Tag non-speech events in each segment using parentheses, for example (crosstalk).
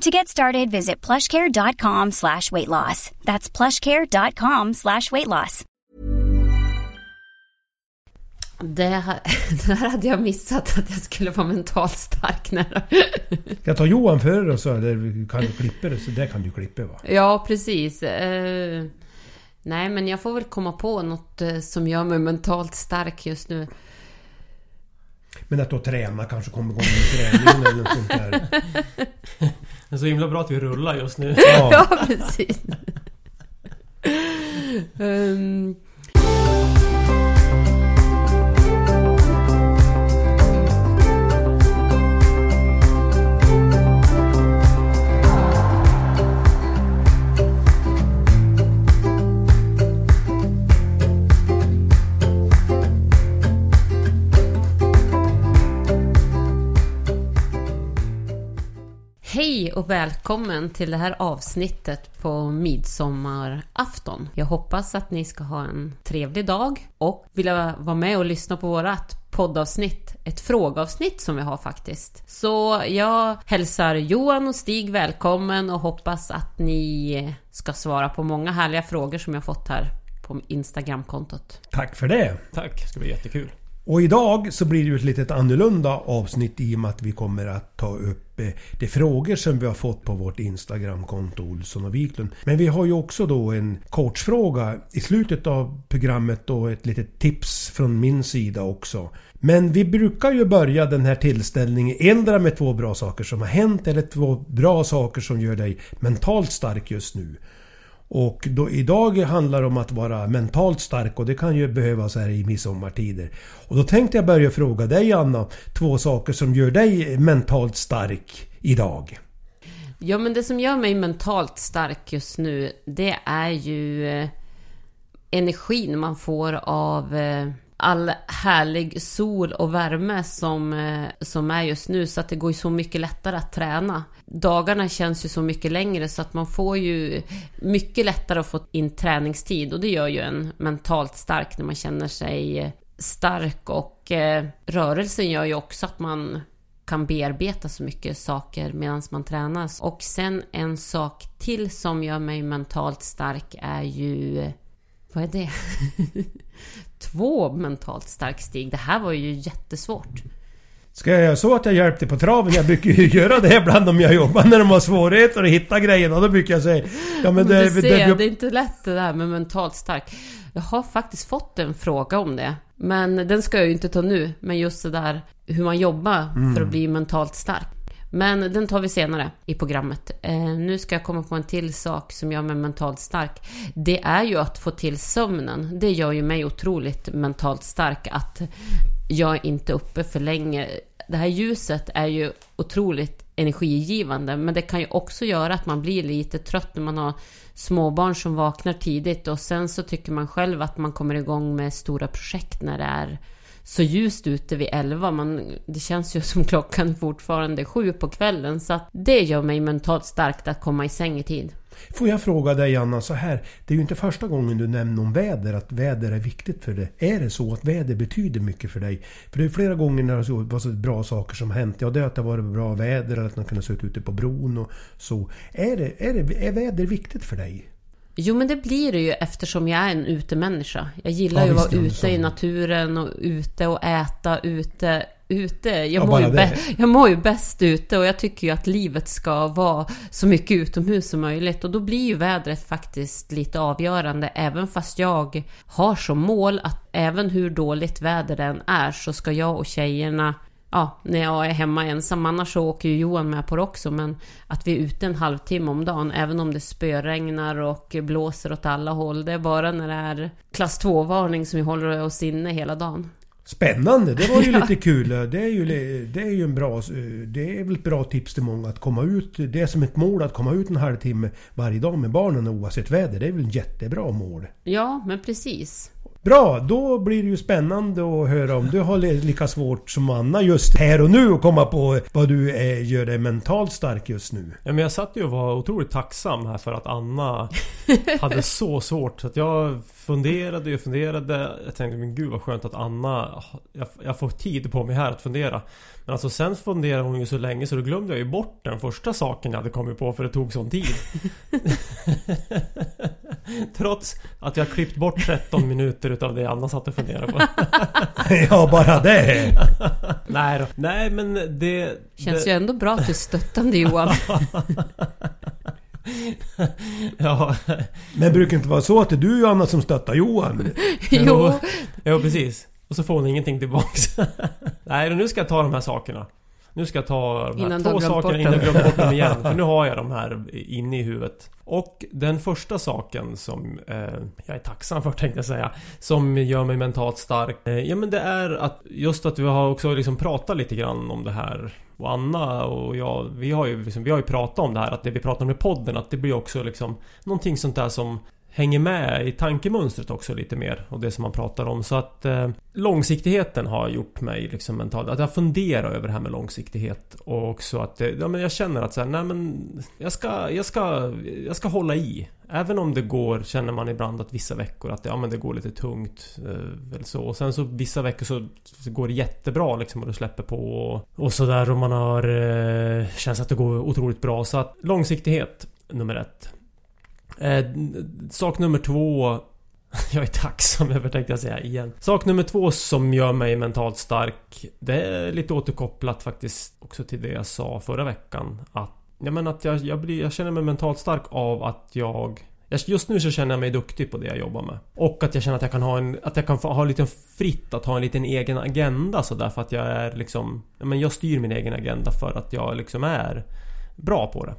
To get started, visit plushcare.com slash weight loss. That's plushcare.com slash weight loss. Det, här- (laughs) det här hade jag missat att jag skulle vara mentalt stark när... Jag (laughs) ta Johan före och så eller kan du klippa det? Så där kan du klippa va? Ja, precis. Eh, nej, men jag får väl komma på något eh, som gör mig mentalt stark just nu. Men att då träna kanske kommer igång med träningen eller något sånt där. (laughs) Det är så himla bra att vi rullar just nu. (laughs) Ja. Ja, precis. (laughs) Ehm, Hej och välkommen till det här avsnittet på midsommarafton. Jag hoppas att ni ska ha en trevlig dag och vilja vara med och lyssna på vårat poddavsnitt, ett frågeavsnitt som vi har faktiskt. Så jag hälsar Johan och Stig välkommen och hoppas att ni ska svara på många härliga frågor som jag fått här på Instagramkontot. Tack för det! Tack, det ska bli jättekul. Och idag så blir det ju ett lite annorlunda avsnitt i och med att vi kommer att ta upp eh, de frågor som vi har fått på vårt Instagramkonto Olsson och Wiklund. Men vi har ju också då en coachfråga i slutet av programmet och ett litet tips från min sida också. Men vi brukar ju börja den här tillställningen ändra med två bra saker som har hänt eller två bra saker som gör dig mentalt stark just nu. Och då, idag handlar det om att vara mentalt stark och det kan ju behövas här i midsommartider. Och då tänkte jag börja fråga dig Anna, två saker som gör dig mentalt stark idag. Ja, men det som gör mig mentalt stark just nu, det är ju eh, energin man får av eh, all härlig sol och värme som, eh, som är just nu. Så att det går ju så mycket lättare att träna. Dagarna känns ju så mycket längre så att man får ju mycket lättare att få in träningstid. Och det gör ju en mentalt stark när man känner sig stark. Och eh, rörelsen gör ju också att man kan bearbeta så mycket saker medan man tränas. Och sen en sak till som gör mig mentalt stark är ju... Vad är det? (laughs) Två mentalt stark Stig. Det här var ju jättesvårt. Ska jag göra så att jag hjälpte på traven? Jag brukar ju (laughs) göra det ibland om jag jobbar när de har svårigheter att hitta grejerna. Då brukar jag säga... Ja men det... du ser, det, det är inte lätt det där med mentalt stark. Jag har faktiskt fått en fråga om det. Men den ska jag ju inte ta nu. Men just det där hur man jobbar för att bli mentalt stark. Men den tar vi senare i programmet. Eh, nu ska jag komma på en till sak som gör mig mentalt stark. Det är ju att få till sömnen. Det gör ju mig otroligt mentalt stark. Att jag inte är uppe för länge. Det här ljuset är ju otroligt energigivande. Men det kan ju också göra att man blir lite trött när man har småbarn som vaknar tidigt. Och sen så tycker man själv att man kommer igång med stora projekt när det är så ljust ute vid 11. Man, det känns ju (laughs) som klockan fortfarande är sju på kvällen. Så att det gör mig mentalt starkt att komma i säng i tid. Får jag fråga dig Anna så här. Det är ju inte första gången du nämner om väder, att väder är viktigt för dig. Är det så att väder betyder mycket för dig? För det är flera gånger när det var så bra saker som hänt. Ja, det är att det har varit bra väder, eller att man kunnat sitta ute på bron och så. Är, det, är, det, är väder viktigt för dig? Jo, men det blir det ju eftersom jag är en utemänniska. Jag gillar Ja, ju att vara ute i naturen och ute och äta ute. ute. Jag, Ja, mår ju bä- jag mår ju bäst ute och jag tycker ju att livet ska vara så mycket utomhus som möjligt. Och då blir ju vädret faktiskt lite avgörande. Även fast jag har som mål att även hur dåligt väder den är så ska jag och tjejerna Ja, när jag är hemma ensam. Annars så åker ju Johan med på det också. Men att vi är ute en halvtimme om dagen. Även om det spöregnar och blåser åt alla håll. Det är bara när det är klass 2-varning som vi håller oss inne hela dagen. Spännande! Det var ju (laughs) lite kul. Det är ju, det är ju en bra... Det är väl ett bra tips till många att komma ut. Det är som ett mål att komma ut en halvtimme varje dag med barnen oavsett väder. Det är väl ett jättebra mål. Ja, men precis. Bra, då blir det ju spännande att höra om du har lika svårt som Anna just här och nu att komma på vad du är, gör dig mentalt stark just nu. Ja, men jag satt ju och var otroligt tacksam här för att Anna hade så svårt. Så att jag funderade och funderade. Jag tänkte men gud vad skönt att Anna... Jag, jag får tid på mig här att fundera. Men alltså sen funderade hon ju så länge så då glömde jag ju bort den första saken jag hade kommit på för det tog sån tid. (laughs) Trots att jag klippt bort 13 minuter utav det Anna satt och funderade på. (laughs) ja, bara det! Nej då. Nej men det... Känns det, ju ändå bra att du är stöttande Johan. (laughs) (laughs) Ja, Men brukar det inte vara så att det är du och Anna som stöttar Johan? (laughs) jo, Ja precis. Och så får hon ingenting tillbaks. (laughs) Nej, nu ska jag ta de här sakerna. Nu ska jag ta de här två sakerna innan jag glömt bort dem igen. (laughs) För nu har jag de här inne i huvudet. Och den första saken som eh, jag är tacksam för tänkte jag säga. Som gör mig mentalt stark. Eh, ja men det är att just att vi har också liksom pratat lite grann om det här. Och Anna och jag, vi har ju, liksom, vi har ju pratat om det här. Att det vi pratar om i podden, att det blir också liksom någonting sånt där som hänger med i tankemönstret också lite mer och det som man pratar om så att eh, långsiktigheten har gjort mig liksom mentalt att jag funderar över det här med långsiktighet och också att eh, ja, men jag känner att så här, nej men jag ska, jag ska, jag ska hålla i Även om det går, känner man ibland att vissa veckor att ja, men det går lite tungt eh, eller så. Och sen så vissa veckor så, så går det jättebra liksom och det släpper på och, och sådär och man har eh, känns att det går otroligt bra. Så att långsiktighet nummer ett. Eh, sak nummer två (laughs) jag är tacksam över tänkte jag säga igen. Sak nummer två som gör mig mentalt stark. Det är lite återkopplat faktiskt också till det jag sa förra veckan. Att, ja, men att jag, jag, blir, jag känner mig mentalt stark av att jag Just nu så känner jag mig duktig på det jag jobbar med. Och att jag känner att jag kan ha en... Att jag kan få ha lite fritt att ha en liten egen agenda sådär För att jag är liksom... Ja, men jag styr min egen agenda för att jag liksom är bra på det.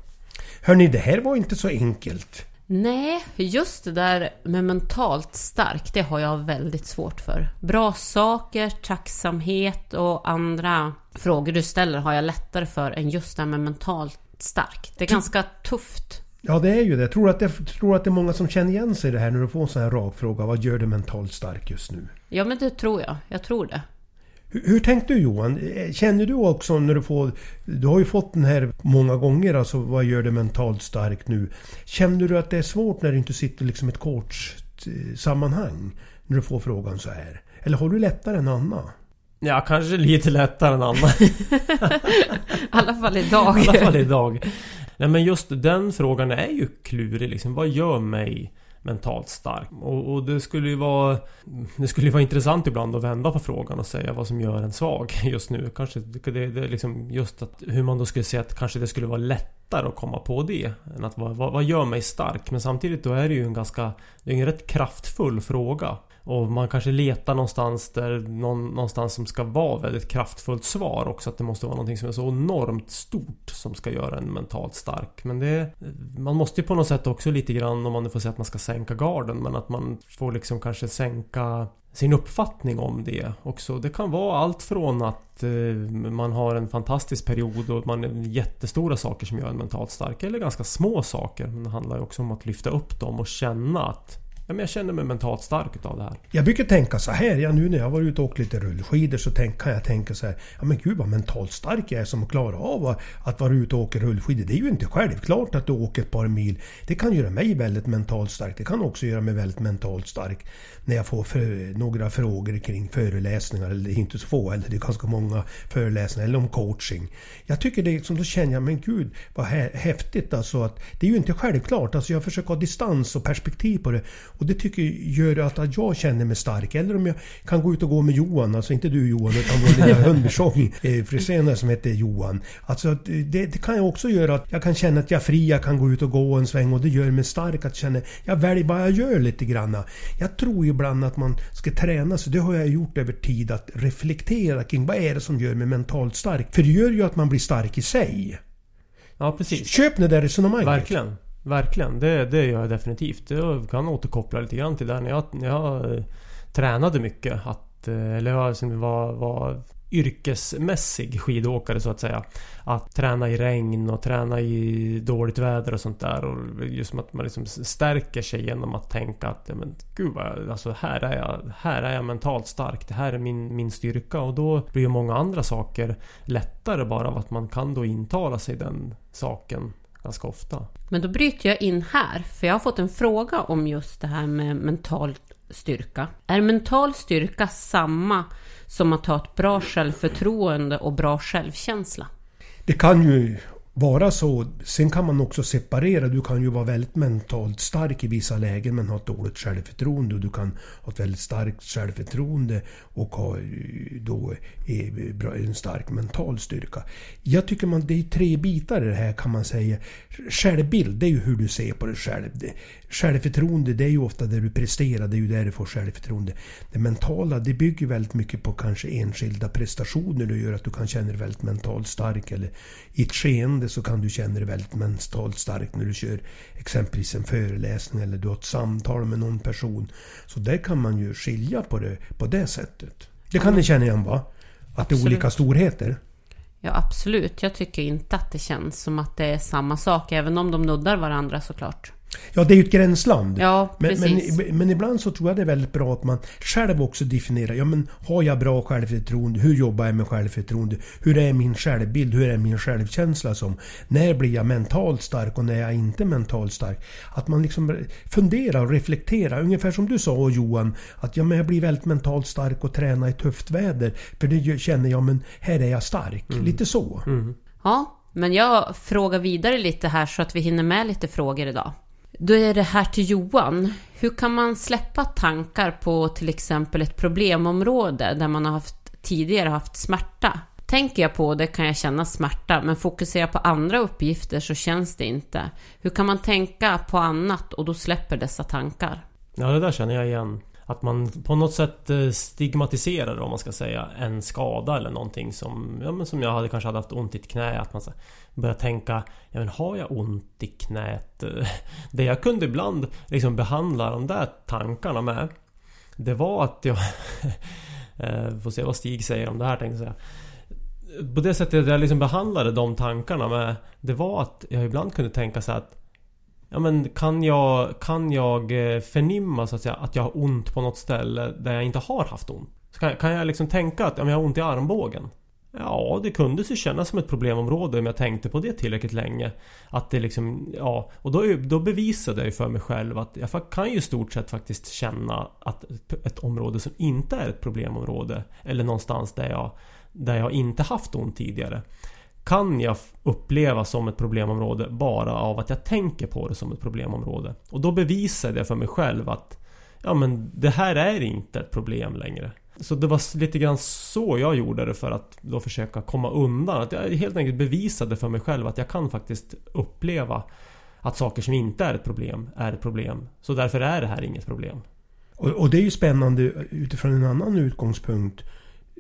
Hörni, det här var inte så enkelt. Nej, just det där med mentalt stark, det har jag väldigt svårt för. Bra saker, tacksamhet och andra frågor du ställer har jag lättare för än just det här med mentalt stark. Det är ganska tufft. Ja, det är ju det. Tror att det, tror att det är många som känner igen sig i det här när du får en sån här rak fråga. Vad gör dig mentalt stark just nu? Ja, men det tror jag. Jag tror det. Hur, hur tänkte du Johan? Eh, Känner du också när du får... Du har ju fått den här många gånger, alltså vad gör dig mentalt stark nu? Känner du att det är svårt när du inte sitter liksom i ett coach-sammanhang? När du får frågan så här? Eller har du lättare än Anna? Ja, kanske lite lättare än Anna. (laughs) I alla fall idag. I alla fall idag. Nej men just den frågan är ju klurig liksom. Vad gör mig mentalt stark? Och, och det skulle ju vara... Det skulle ju vara intressant ibland att vända på frågan och säga vad som gör en svag (laughs) just nu. Kanske det, det är liksom just att hur man då skulle säga att kanske det skulle vara lättare att komma på det. Än att vad, vad, vad gör mig stark? Men samtidigt då är det ju en ganska... Det är en rätt kraftfull fråga. Och man kanske letar någonstans där någon, någonstans som ska vara väldigt kraftfullt svar också. Att det måste vara någonting som är så enormt stort som ska göra en mentalt stark. Men det... Man måste ju på något sätt också lite grann om man nu får säga att man ska sänka garden. Men att man får liksom kanske sänka sin uppfattning om det också. Det kan vara allt från att eh, man har en fantastisk period och man är jättestora saker som gör en mentalt stark. Eller ganska små saker. Men det handlar ju också om att lyfta upp dem och känna att ja, men jag känner mig mentalt stark utav det här. Jag brukar tänka så här, ja, nu när jag var ute och åkt lite rullskidor så tänk, kan jag tänka så här, ja men gud vad mentalt stark jag är som klarar av att vara ute och åka rullskidor. Det är ju inte självklart att du åker ett par mil. Det kan göra mig väldigt mentalt stark. Det kan också göra mig väldigt mentalt stark när jag får för, några frågor kring föreläsningar, eller inte så få, eller det är ganska många föreläsningar, eller om coaching. Jag tycker det som då känner jag, men gud vad häftigt alltså att det är ju inte självklart. Alltså jag försöker ha distans och perspektiv på det. Och det tycker gör att jag känner mig stark. Eller om jag kan gå ut och gå med Johan, alltså inte du Johan, utan vår lilla (laughs) hundbisong, eh, frisören som heter Johan. Alltså det, det kan jag också göra att jag kan känna att jag är fri, jag kan gå ut och gå en sväng och det gör mig stark att känna, jag väljer vad jag gör lite granna. Jag tror ibland att man ska träna sig, det har jag gjort över tid, att reflektera kring vad är det som gör mig mentalt stark. För det gör ju att man blir stark i sig. Ja, precis. Köp det där resonemanget. Verkligen. Verkligen. Det, det gör jag definitivt. Jag kan återkoppla lite grann till det när jag, när jag eh, tränade mycket. Att, eh, eller jag var, var yrkesmässig skidåkare så att säga. Att träna i regn och träna i dåligt väder och sånt där. Och just som att man liksom stärker sig genom att tänka att men, gud vad, alltså här är jag, här är jag mentalt stark. Det här är min, min styrka och då blir ju många andra saker lättare bara av att man kan då intala sig den saken ganska ofta. Men då bryter jag in här, för jag har fått en fråga om just det här med mental styrka. Är mental styrka samma som att ha ett bra självförtroende och bra självkänsla? Det kan ju vara så. Sen kan man också separera. Du kan ju vara väldigt mentalt stark i vissa lägen men ha ett dåligt självförtroende. Och du kan ha ett väldigt starkt självförtroende och ha eh, då eh, en stark mental styrka. Jag tycker man, det är tre bitar i det här kan man säga. Självbild, det är ju hur du ser på dig själv. Självförtroende, det är ju ofta det du presterar. Det är ju där du får självförtroende. Det mentala, det bygger väldigt mycket på kanske enskilda prestationer. Det gör att du kan känna dig väldigt mentalt stark. Eller i ett skeende så kan du känna dig väldigt mentalt stark när du kör exempelvis en föreläsning eller du har ett samtal med någon person. Så där kan man ju skilja på det på det sättet. Det kan ni känna igen va? Att det är olika storheter. Ja absolut. Jag tycker inte att det känns som att det är samma sak. Även om de nuddar varandra såklart. Ja, det är ju ett gränsland. Ja, men, men, men, ibland så tror jag det är väldigt bra att man själv också definierar. Ja, men har jag bra självförtroende? Hur jobbar jag med självförtroende? Hur är min självbild? Hur är min självkänsla som? När blir jag mentalt stark och när är jag inte mentalt stark? Att man liksom funderar och reflekterar. Ungefär som du sa Johan. Att ja, men jag blir väldigt mentalt stark och tränar i tufft väder. För det känner jag, men här är jag stark. Mm. Lite så. Mm. Ja, men jag frågar vidare lite här så att vi hinner med lite frågor idag. Då är det här till Johan. Hur kan man släppa tankar på till exempel ett problemområde där man har haft, tidigare haft smärta? Tänker jag på det kan jag känna smärta, men fokuserar jag på andra uppgifter så känns det inte. Hur kan man tänka på annat och då släpper dessa tankar? Ja, det där känner jag igen. Att man på något sätt eh, stigmatiserar, om man ska säga, en skada eller någonting som, ja, men som jag hade kanske hade haft ont i ett knä. Att man börjar tänka, ja men har jag ont i knät? (laughs) Det jag kunde ibland liksom behandla de där tankarna med, det var att jag... (laughs) Eh, får se vad Stig säger om det här tänkte jag säga. På det sättet jag liksom behandlade de tankarna med, det var att jag ibland kunde tänka så att Ja men kan jag, kan jag eh, förnimma så att säga att jag har ont på något ställe där jag inte har haft ont? Så kan, kan jag liksom tänka att ja, jag har ont i armbågen? Ja, det kunde ju kännas som ett problemområde om jag tänkte på det tillräckligt länge. Att det liksom, ja, och då, då bevisade jag ju för mig själv att jag kan ju i stort sett faktiskt känna att ett område som inte är ett problemområde eller någonstans där jag, där jag inte haft ont tidigare kan jag uppleva som ett problemområde bara av att jag tänker på det som ett problemområde. Och då bevisade jag för mig själv att ja men det här är inte ett problem längre. Så det var lite grann så jag gjorde det för att då försöka komma undan. Att jag helt enkelt bevisade för mig själv att jag kan faktiskt uppleva att saker som inte är ett problem är ett problem. Så därför är det här inget problem. Och, och det är ju spännande utifrån en annan utgångspunkt.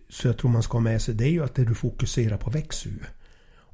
Så jag tror man ska ha med sig. Det är ju att det du fokuserar på växer ju.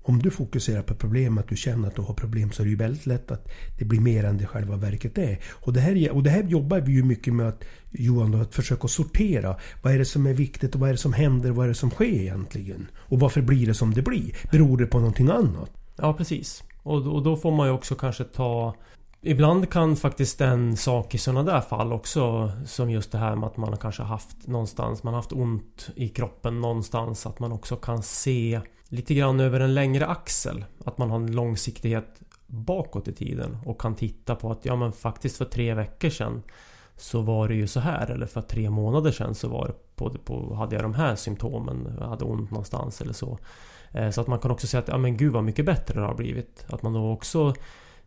Om du fokuserar på problem, att du känner att du har problem så är det ju väldigt lätt att det blir mer än det själva verket är. Och det här, och det här jobbar vi ju mycket med att Johan, då, att försöka sortera. Vad är det som är viktigt och vad är det som händer? Vad är det som sker egentligen? Och varför blir det som det blir? Beror det på någonting annat? Ja, precis. Och, och då får man ju också kanske ta Ibland kan faktiskt en sak i sådana där fall också Som just det här med att man kanske haft någonstans Man haft ont i kroppen någonstans Att man också kan se lite grann över en längre axel Att man har en långsiktighet bakåt i tiden och kan titta på att ja men faktiskt för tre veckor sedan så var det ju så här eller för tre månader sedan så var det på, på, hade jag de här symptomen, jag hade ont någonstans eller så. Eh, så att man kan också säga att ja men gud vad mycket bättre det har blivit. Att man då också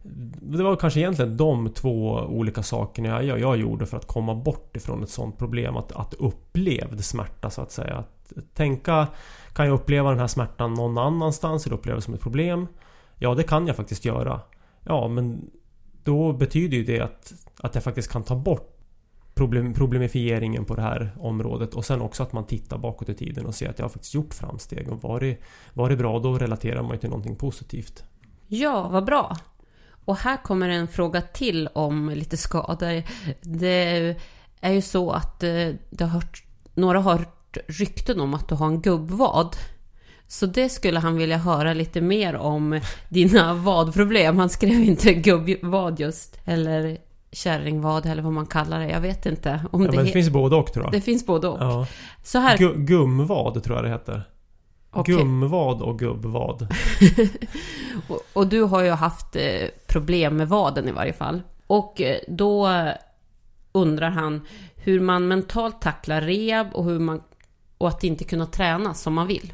det var kanske egentligen de två olika sakerna jag, jag gjorde för att komma bort ifrån ett sånt problem. Att, att upplevd smärta så att säga. Att tänka, kan jag uppleva den här smärtan någon annanstans eller uppleva det som ett problem? Ja, det kan jag faktiskt göra. Ja, men då betyder ju det att, att jag faktiskt kan ta bort problem, problemifieringen på det här området och sen också att man tittar bakåt i tiden och ser att jag har faktiskt gjort framsteg och var det, var det bra då relaterar man ju till någonting positivt. Ja, vad bra. Och här kommer en fråga till om lite skador. Det är ju så att eh, det har hört, några har hört rykten om att du har en gubbvad. Så det skulle han vilja höra lite mer om (laughs) dina vadproblem. Han skrev inte gubbvad just, eller kärringvad eller vad man kallar det. Jag vet inte. Om ja, det, men det finns både och tror jag. Det finns både och. Ja. Så här... Gu gumvad tror jag det heter. Okay. Gumvad och gubbvad. (laughs) och, och, du har ju haft eh, problem med vaden i varje fall. Och eh, då undrar han hur man mentalt tacklar rehab och hur man och att inte kunna träna som man vill.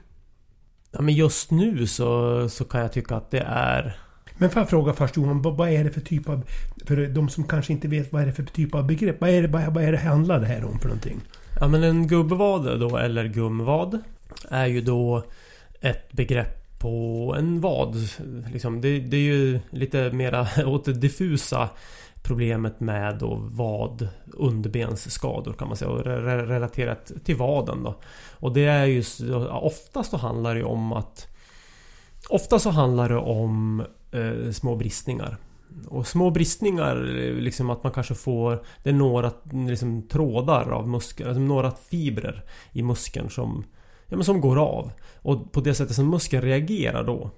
Ja, men just nu så, så kan jag tycka att det är... Men får jag fråga först Johan, vad är det för typ av... För de som kanske inte vet, vad är det för typ av begrepp? Vad är det, vad är det handlar det här om för någonting? Ja men en gubbvad då, eller gumvad, är ju då ett begrepp på en vad. Liksom, det, det är ju lite mera (laughs) åt det diffusa problemet med då vad underbensskador kan man säga och relaterat till vaden då. Och det är ju oftast så handlar det om att Ofta så handlar det om eh, små bristningar. Och små bristningar, eh, liksom att man kanske får Det är några liksom, trådar av muskeln, alltså några fibrer i muskeln som ja, men som går av. Och på det sättet som muskeln reagerar då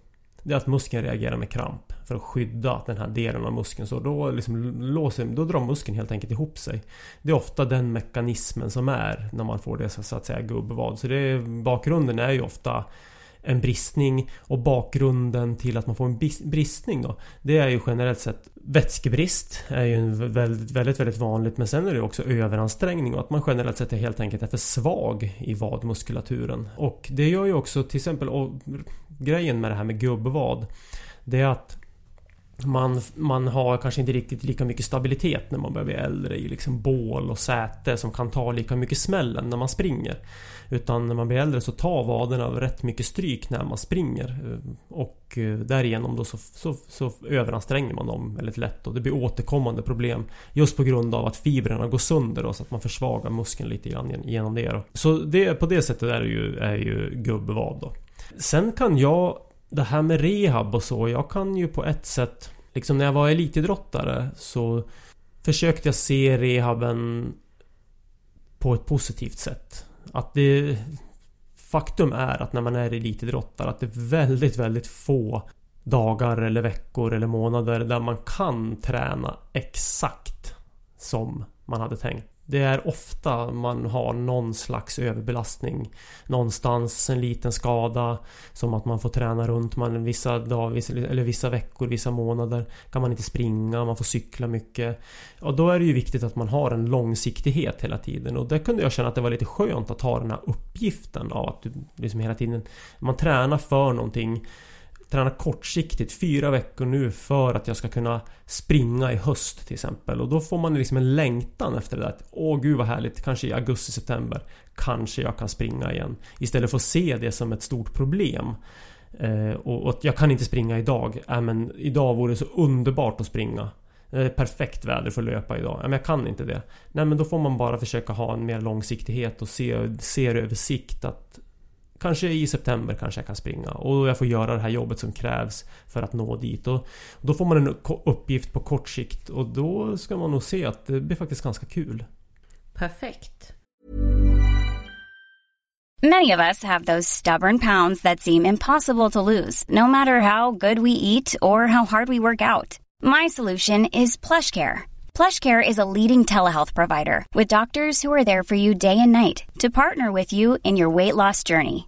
det är att muskeln reagerar med kramp för att skydda den här delen av muskeln. Så då, liksom låser, då drar muskeln helt enkelt ihop sig. Det är ofta den mekanismen som är när man får det så att säga gubbvad. Så det, bakgrunden är ju ofta en bristning och bakgrunden till att man får en bristning då Det är ju generellt sett Vätskebrist är ju väldigt, väldigt, väldigt vanligt men sen är det också överansträngning och att man generellt sett är helt enkelt är för svag i vadmuskulaturen. Och det gör ju också till exempel och grejen med det här med gubbvad Det är att man, man har kanske inte riktigt lika mycket stabilitet när man börjar bli äldre i liksom bål och säte som kan ta lika mycket smällen när man springer. Utan när man blir äldre så tar vaderna rätt mycket stryk när man springer. Eh, och eh, därigenom då så, så, så överanstränger man dem väldigt lätt och det blir återkommande problem. Just på grund av att fibrerna går sönder då, så att man försvagar muskeln lite grann genom det. Då. Så det, på det sättet är det ju, är ju gubbvad då. Sen kan jag det här med rehab och så, jag kan ju på ett sätt Liksom när jag var elitidrottare så Försökte jag se rehaben På ett positivt sätt. Att det Faktum är att när man är elitidrottare att det är väldigt, väldigt få Dagar eller veckor eller månader där man kan träna exakt Som man hade tänkt det är ofta man har någon slags överbelastning. Någonstans en liten skada Som att man får träna runt. Man vissa dagar, vissa, eller vissa veckor, vissa månader Kan man inte springa, man får cykla mycket. Och då är det ju viktigt att man har en långsiktighet hela tiden. Och där kunde jag känna att det var lite skönt att ha den här uppgiften av att du liksom hela tiden Man tränar för någonting träna kortsiktigt fyra veckor nu för att jag ska kunna springa i höst till exempel. Och då får man liksom en längtan efter det där. Att, Åh gud vad härligt, kanske i augusti, september kanske jag kan springa igen. Istället för att se det som ett stort problem. Eh, och, och jag kan inte springa idag. Äh, men idag vore det så underbart att springa. Det är perfekt väder för att löpa idag. Äh, men jag kan inte det. Nej men då får man bara försöka ha en mer långsiktighet och se, se det över sikt att Kanske i september kanske jag kan springa och jag får göra det här jobbet som krävs för att nå dit. Och då får man en uppgift på kort sikt och då ska man nog se att det blir faktiskt ganska kul. Perfekt. Many of us have those stubborn pounds that seem impossible to lose, no matter how good we eat or how hard we work out. My solution is PlushCare. PlushCare is a leading telehealth provider with doctors who are there for you day and night to partner with you in your weight loss journey.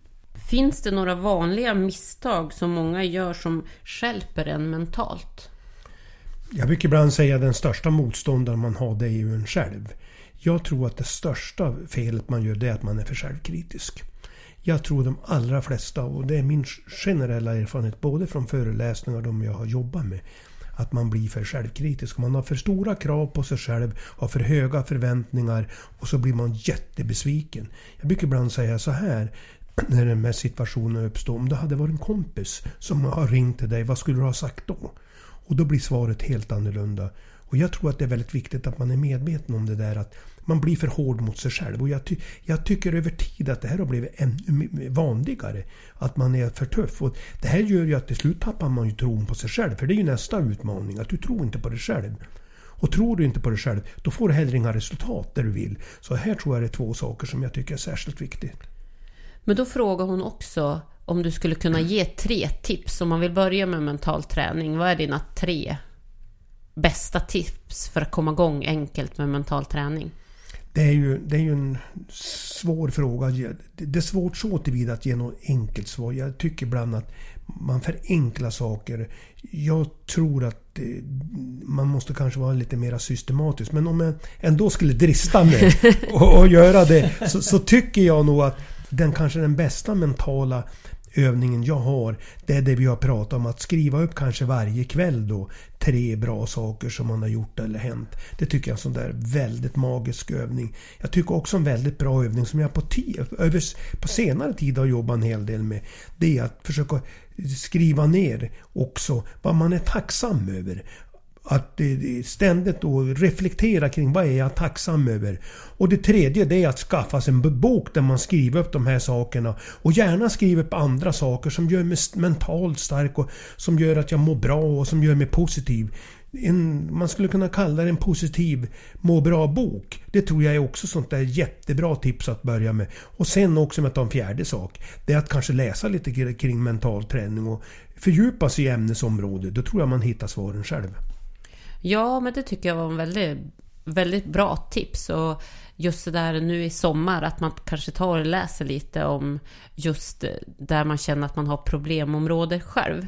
Finns det några vanliga misstag som många gör som skälper en mentalt? Jag brukar ibland säga att den största motståndaren man har det är ju en själv. Jag tror att det största felet man gör det är att man är för självkritisk. Jag tror de allra flesta, och det är min generella erfarenhet både från föreläsningar och de jag har jobbat med, att man blir för självkritisk. Man har för stora krav på sig själv, har för höga förväntningar och så blir man jättebesviken. Jag brukar ibland säga så här, när den här situationen uppstår. Om det hade varit en kompis som har ringt till dig, vad skulle du ha sagt då? Och då blir svaret helt annorlunda. Och jag tror att det är väldigt viktigt att man är medveten om det där att man blir för hård mot sig själv. Och jag, ty jag tycker över tid att det här har blivit ännu vanligare. Att man är för tuff. Och det här gör ju att till slut tappar man ju tron på sig själv. För det är ju nästa utmaning. Att du tror inte på dig själv. Och tror du inte på dig själv, då får du heller inga resultat där du vill. Så här tror jag det är två saker som jag tycker är särskilt viktigt. Men då frågar hon också om du skulle kunna ge tre tips om man vill börja med mental träning. Vad är dina tre bästa tips för att komma igång enkelt med mental träning? Det är ju, det är ju en svår fråga. Det är svårt så tillvida att ge något enkelt svar. Jag tycker ibland att man förenklar saker. Jag tror att man måste kanske vara lite mer systematisk. Men om jag ändå skulle drista mig (laughs) och, och göra det så, så tycker jag nog att den kanske den bästa mentala övningen jag har, det är det vi har pratat om. Att skriva upp kanske varje kväll då tre bra saker som man har gjort eller hänt. Det tycker jag är en sån där väldigt magisk övning. Jag tycker också en väldigt bra övning som jag på, över, på senare tid har jobbat en hel del med. Det är att försöka skriva ner också vad man är tacksam över. Att ständigt då reflektera kring vad är jag tacksam över. Och det tredje det är att skaffa sig en bok där man skriver upp de här sakerna. Och gärna skriva upp andra saker som gör mig mentalt stark och som gör att jag mår bra och som gör mig positiv. En, man skulle kunna kalla det en positiv må bra-bok. Det tror jag är också sånt där jättebra tips att börja med. Och sen också med att ta en fjärde sak. Det är att kanske läsa lite kring mental träning och fördjupa sig i ämnesområdet. Då tror jag man hittar svaren själv. Ja, men det tycker jag var en väldigt, väldigt bra tips. Och just det där nu i sommar, att man kanske tar och läser lite om just där man känner att man har problemområde själv.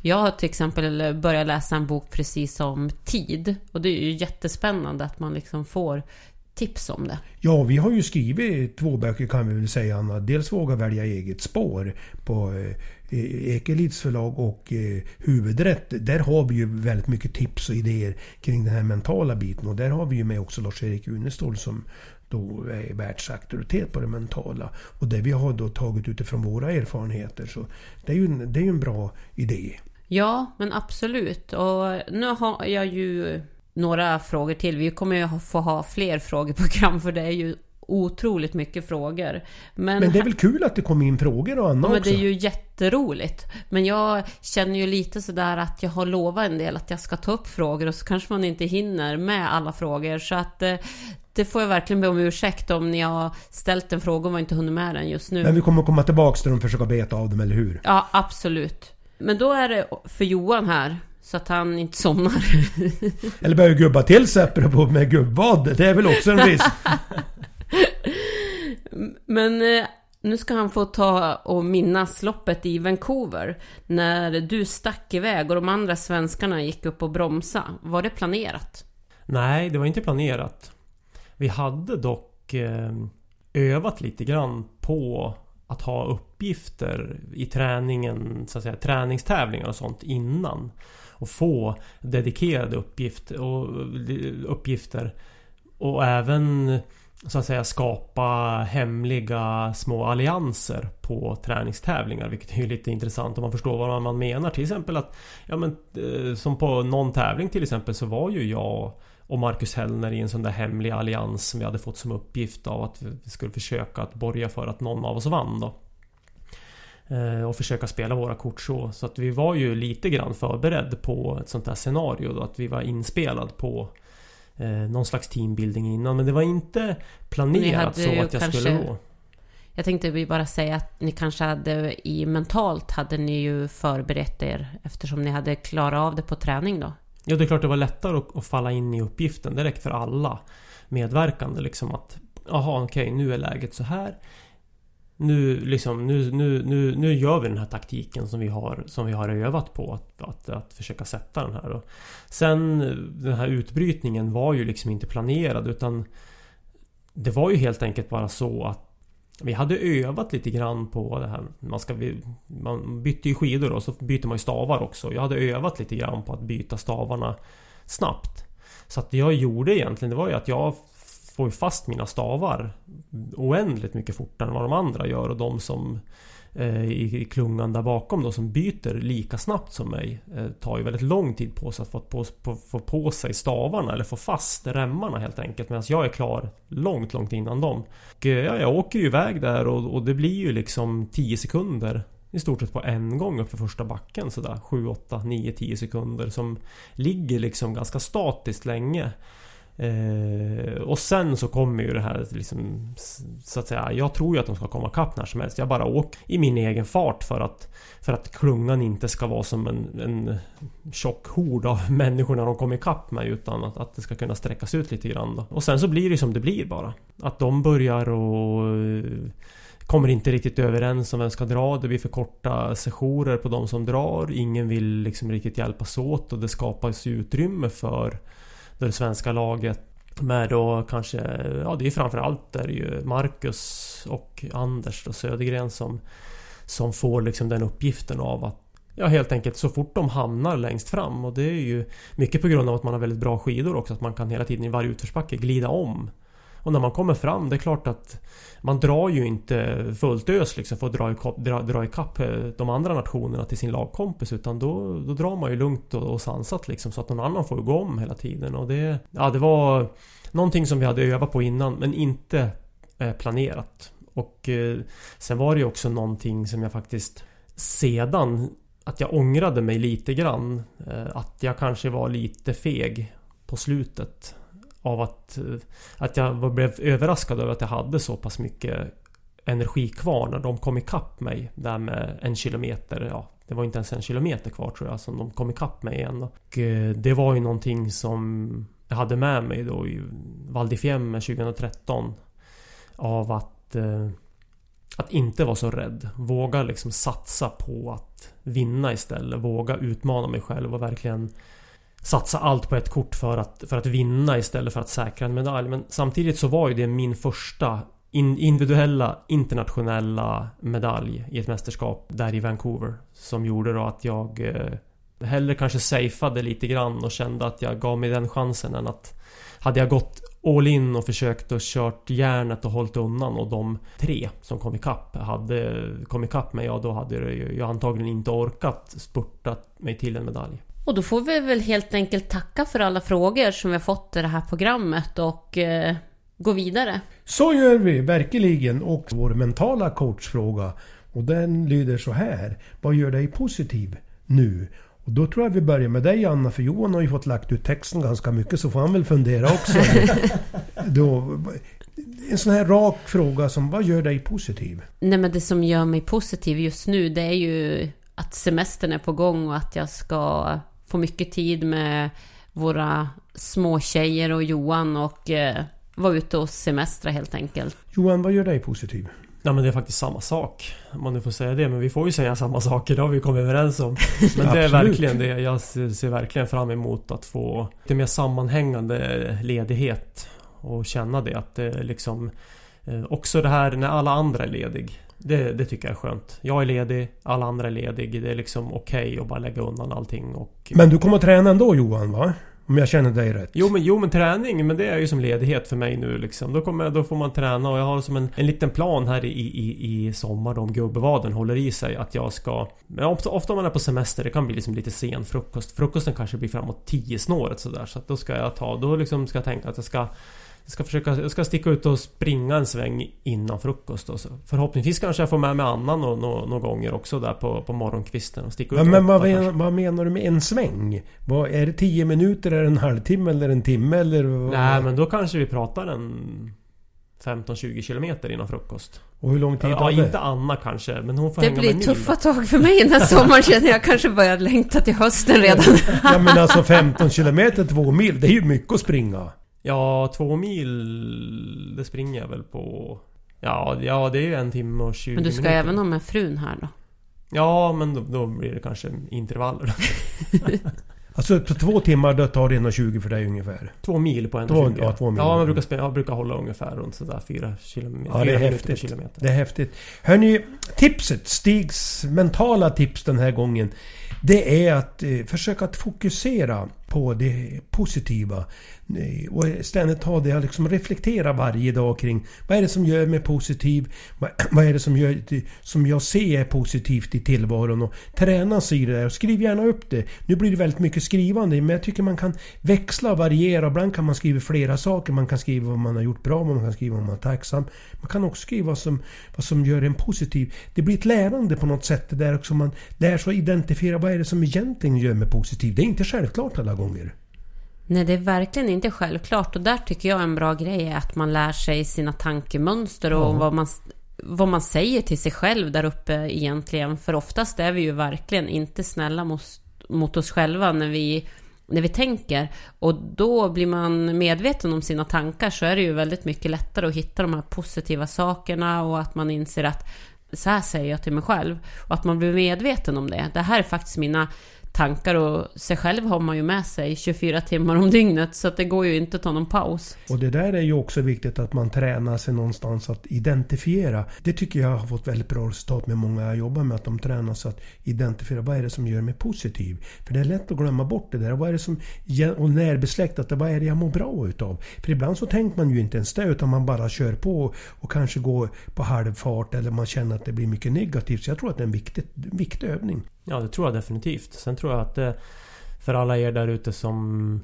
Jag har till exempel börjat läsa en bok precis om tid. Och det är ju jättespännande att man liksom får tips om det. Ja, vi har ju skrivit två böcker kan vi väl säga Anna. Dels Våga välja eget spår på eh, Eh, Ekelids förlag och eh, Huvudrätt. Där har vi ju väldigt mycket tips och idéer kring den här mentala biten. Och där har vi ju med också Lars-Erik Unestål som då är världsauktoritet på det mentala. Och det vi har då tagit utifrån våra erfarenheter. Så det är ju en, det är ju en bra idé. Ja, men absolut. Och nu har jag ju några frågor till. Vi kommer ju få ha fler frågeprogram för det är ju otroligt mycket frågor. Men, Men det är väl kul att det kommer in frågor och annat ja, men också? det är ju jätteroligt. Men jag känner ju lite sådär att jag har lovat en del att jag ska ta upp frågor och så kanske man inte hinner med alla frågor. Så att eh, det får jag verkligen be om ursäkt om ni har ställt en fråga och var inte hunnit med den just nu. Men vi kommer komma tillbaks till dem och försöka beta av dem, eller hur? Ja, absolut. Men då är det för Johan här. Så att han inte somnar. (laughs) Eller börjar gubba till sig apropå med gubbad. Det är väl också en risk? (laughs) (laughs) Men eh, nu ska han få ta och minnas loppet i Vancouver. När du stack iväg och de andra svenskarna gick upp och bromsa. Var det planerat? Nej, det var inte planerat. Vi hade dock eh, övat lite grann på att ha uppgifter i träningen, så att säga, träningstävlingar och sånt innan. Och få dedikerade uppgift och, eh, uppgifter. Och även så att säga skapa hemliga små allianser på träningstävlingar. Vilket är ju lite intressant om man förstår vad man menar. Till exempel att, ja men eh, som på någon tävling till exempel så var ju jag och Marcus Hellner i en sån där hemlig allians som vi hade fått som uppgift av att vi skulle försöka att borga för att någon av oss vann då. Eh, och försöka spela våra kort så. Så att vi var ju lite grann förberedd på ett sånt där scenario då. Att vi var inspelad på eh, någon slags teambuilding innan. Men det var inte planerat så att jag kanske... skulle gå. Jag tänkte bara säga att ni kanske hade i mentalt hade ni ju förberett er eftersom ni hade klarat av det på träning då. Ja, det är klart det var lättare att, att falla in i uppgiften direkt för alla medverkande liksom att Jaha, okej, okay, nu är läget så här. Nu, liksom, nu, nu, nu, nu gör vi den här taktiken som vi har, som vi har övat på att, att, att försöka sätta den här. Och sen den här utbrytningen var ju liksom inte planerad utan Det var ju helt enkelt bara så att vi hade övat lite grann på det här. Man, ska, man bytte ju skidor och så byter man ju stavar också. Jag hade övat lite grann på att byta stavarna snabbt. Så att det jag gjorde egentligen det var ju att jag får fast mina stavar oändligt mycket fortare än vad de andra gör och de som eh, i klungan där bakom då som byter lika snabbt som mig eh, tar ju väldigt lång tid på sig att få på, på, få på sig stavarna eller få fast remmarna helt enkelt medan jag är klar långt, långt innan dem. Och, eh, ja, jag åker ju iväg där och, och det blir ju liksom 10 sekunder i stort sett på en gång uppför första backen sådär 7, 8, 9, 10 sekunder som ligger liksom ganska statiskt länge. Eh, och sen så kommer ju det här liksom, Så att säga Jag tror ju att de ska komma kapp när som helst Jag bara åker i min egen fart för att För att klungan inte ska vara som en, en tjock hord av (laughs) människor när de kommer ikapp mig utan att, att det ska kunna sträckas ut lite grann då. Och sen så blir det som det blir bara Att de börjar och eh, Kommer inte riktigt överens om vem ska dra. Det blir för korta sessioner på de som drar. Ingen vill liksom riktigt hjälpas åt och det skapas ju utrymme för det svenska laget med då kanske, ja det är framförallt där ju Marcus och Anders och Södergren som Som får liksom den uppgiften av att Ja helt enkelt så fort de hamnar längst fram. Och det är ju Mycket på grund av att man har väldigt bra skidor också att man kan hela tiden i varje utförsbacke glida om och när man kommer fram, det är klart att man drar ju inte fullt ös liksom för att dra, ikapp, dra, dra ikapp eh, de andra nationerna till sin lagkompis utan då, då drar man ju lugnt och, och sansat liksom så att någon annan får gå om hela tiden och det... Ja, det var någonting som vi hade övat på innan men inte eh, planerat. Och eh, sen var det ju också någonting som jag faktiskt sedan att jag ångrade mig lite grann. Eh, att jag kanske var lite feg på slutet av att, eh, att jag blev överraskad över att jag hade så pass mycket energi kvar när de kom ikapp mig där med en kilometer. Ja, det var inte ens en kilometer kvar tror jag som de kom ikapp mig igen. Och eh, det var ju någonting som jag hade med mig då i Val di Fiemme 2013. Av att eh, att inte vara så rädd. Våga liksom satsa på att vinna istället. Våga utmana mig själv och verkligen satsa allt på ett kort för att, för att vinna istället för att säkra en medalj. Men samtidigt så var ju det min första in, individuella internationella medalj i ett mästerskap där i Vancouver. Som gjorde då att jag eh, hellre kanske safeade lite grann och kände att jag gav mig den chansen än att hade jag gått all in och försökt och kört järnet och hållit undan och de tre som kom ikapp hade kommit ikapp mig, ja då hade jag antagligen inte orkat spurta mig till en medalj. Och då får vi väl helt enkelt tacka för alla frågor som vi har fått i det här programmet och eh, gå vidare. Så gör vi verkligen. Och vår mentala coachfråga. Och den lyder så här. Vad gör dig positiv nu? Och då tror jag vi börjar med dig Anna, för Johan har ju fått lagt ut texten ganska mycket så får han väl fundera också. (laughs) då, en sån här rak fråga som vad gör dig positiv? Nej men det som gör mig positiv just nu det är ju att semestern är på gång och att jag ska få mycket tid med våra små tjejer och Johan och eh, vara ute och semestra helt enkelt. Johan, vad gör dig positiv? Ja men det är faktiskt samma sak. Om man nu får säga det. Men vi får ju säga samma saker. Det har vi kommit överens om. (laughs) Men det är verkligen det. Jag ser verkligen fram emot att få lite mer sammanhängande ledighet. Och känna det att det liksom... Eh, också det här när alla andra är ledig. Det, det, tycker jag är skönt. Jag är ledig, alla andra är ledig. Det är liksom okej okay att bara lägga undan allting och... Men du kommer att träna ändå Johan va? Om jag känner dig rätt. Jo men, jo men träning, men det är ju som ledighet för mig nu liksom. Då, kommer, då får man träna och jag har som en, en liten plan här i, i, i sommar om gubbevaden håller i sig att jag ska... Men ofta, ofta om man är på semester, det kan bli liksom lite sen frukost. Frukosten kanske blir framåt 10 snåret sådär. Så att då ska jag ta... Då liksom ska jag tänka att jag ska jag ska försöka, jag ska sticka ut och springa en sväng innan frukost och så. Förhoppningsvis kanske jag får med mig Anna några nå, nå gånger också där på, på morgonkvisten och sticka ut ja, Men vad, men, vad menar du med en sväng? Vad, är det 10 minuter, är det en halvtimme eller en timme eller? Nej men då kanske vi pratar en 15-20 kilometer innan frukost. Och hur lång tid tar det? Ja, inte Anna kanske, men hon får Det hänga blir med tuffa tag för mig den här (laughs) sommaren känner jag. kanske börjar längta till hösten redan. ja men alltså 15 kilometer, två mil. Det är ju mycket att springa. Ja, två mil det springer jag väl på... Ja, ja det är ju en timme och 20 Men du ska minuter. även ha med frun här då? Ja, men då, då blir det kanske intervaller. (laughs) Alltså på två timmar då tar det 1,20 för dig ungefär. två mil på en Två- 20. ja, två mil. Ja, man brukar, spela, jag brukar hålla ungefär runt sådär fyra kilometer. Ja, det är minuter häftigt. kilometer. Det är häftigt. Hörni, tipset, Stigs mentala tips den här gången. Det är att eh, försöka att fokusera på det positiva. Och ständigt ha det, liksom reflektera varje dag kring vad är det som gör mig positiv? (clears throat) Vad, är det som, gör, som jag ser är positivt i tillvaron? Och träna sig i det där och skriv gärna upp det. Nu blir det väldigt mycket skrivande men jag tycker man kan växla och variera. Ibland kan man skriva flera saker. Man kan skriva vad man har gjort bra, man kan skriva vad man är tacksam. Man kan också skriva vad som, vad som gör en positiv. Det blir ett lärande på något sätt det där också. Man lär sig att identifiera vad är det som egentligen gör mig positiv. Det är inte självklart alla gånger. Nej, det är verkligen inte självklart. Och där tycker jag en bra grej är att man lär sig sina tankemönster och Ja. vad, man, vad man säger till sig själv där uppe egentligen. För oftast är vi ju verkligen inte snälla mot, mot oss själva när vi, när vi tänker. Och då blir man medveten om sina tankar så är det ju väldigt mycket lättare att hitta de här positiva sakerna och att man inser att så här säger jag till mig själv. Och att man blir medveten om det. Det här är faktiskt mina tankar och sig själv har man ju med sig 24 timmar om dygnet så att det går ju inte att ta någon paus. Och det där är ju också viktigt att man tränar sig någonstans att identifiera. Det tycker jag har fått väldigt bra resultat med många jag jobbar med. Att de tränar sig att identifiera vad är det som gör mig positiv. För det är lätt att glömma bort det där. Vad är det som, och närbesläktat, vad är det jag mår bra utav? För ibland så tänker man ju inte ens det utan man bara kör på och kanske går på halvfart eller man känner att det blir mycket negativt. Så jag tror att det är en viktig, en viktig övning. Ja, det tror jag definitivt. Sen tror jag att det, för alla er där ute som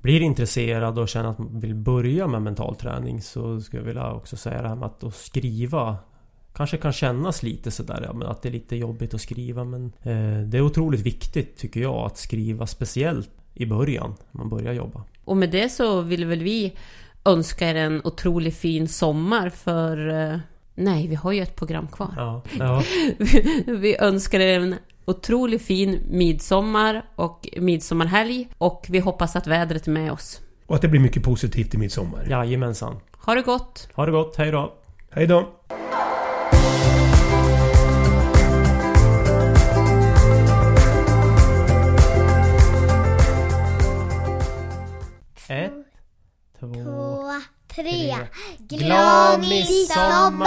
blir intresserade och känner att man vill börja med mental träning så skulle jag vilja också säga det här med att, att skriva Kanske kan kännas lite sådär, ja, men att det är lite jobbigt att skriva men eh, Det är otroligt viktigt tycker jag att skriva speciellt i början när man börjar jobba. Och med det så vill väl vi önska er en otroligt fin sommar för... eh, Nej, vi har ju ett program kvar. Ja, ja. (laughs) Vi önskar er en otroligt fin midsommar och midsommarhelg och vi hoppas att vädret är med oss. Och att det blir mycket positivt i midsommar. Jajamensan. Ha det gott! Ha det gott, hej då! Hej då! Ett, två, tre. Glad midsommar!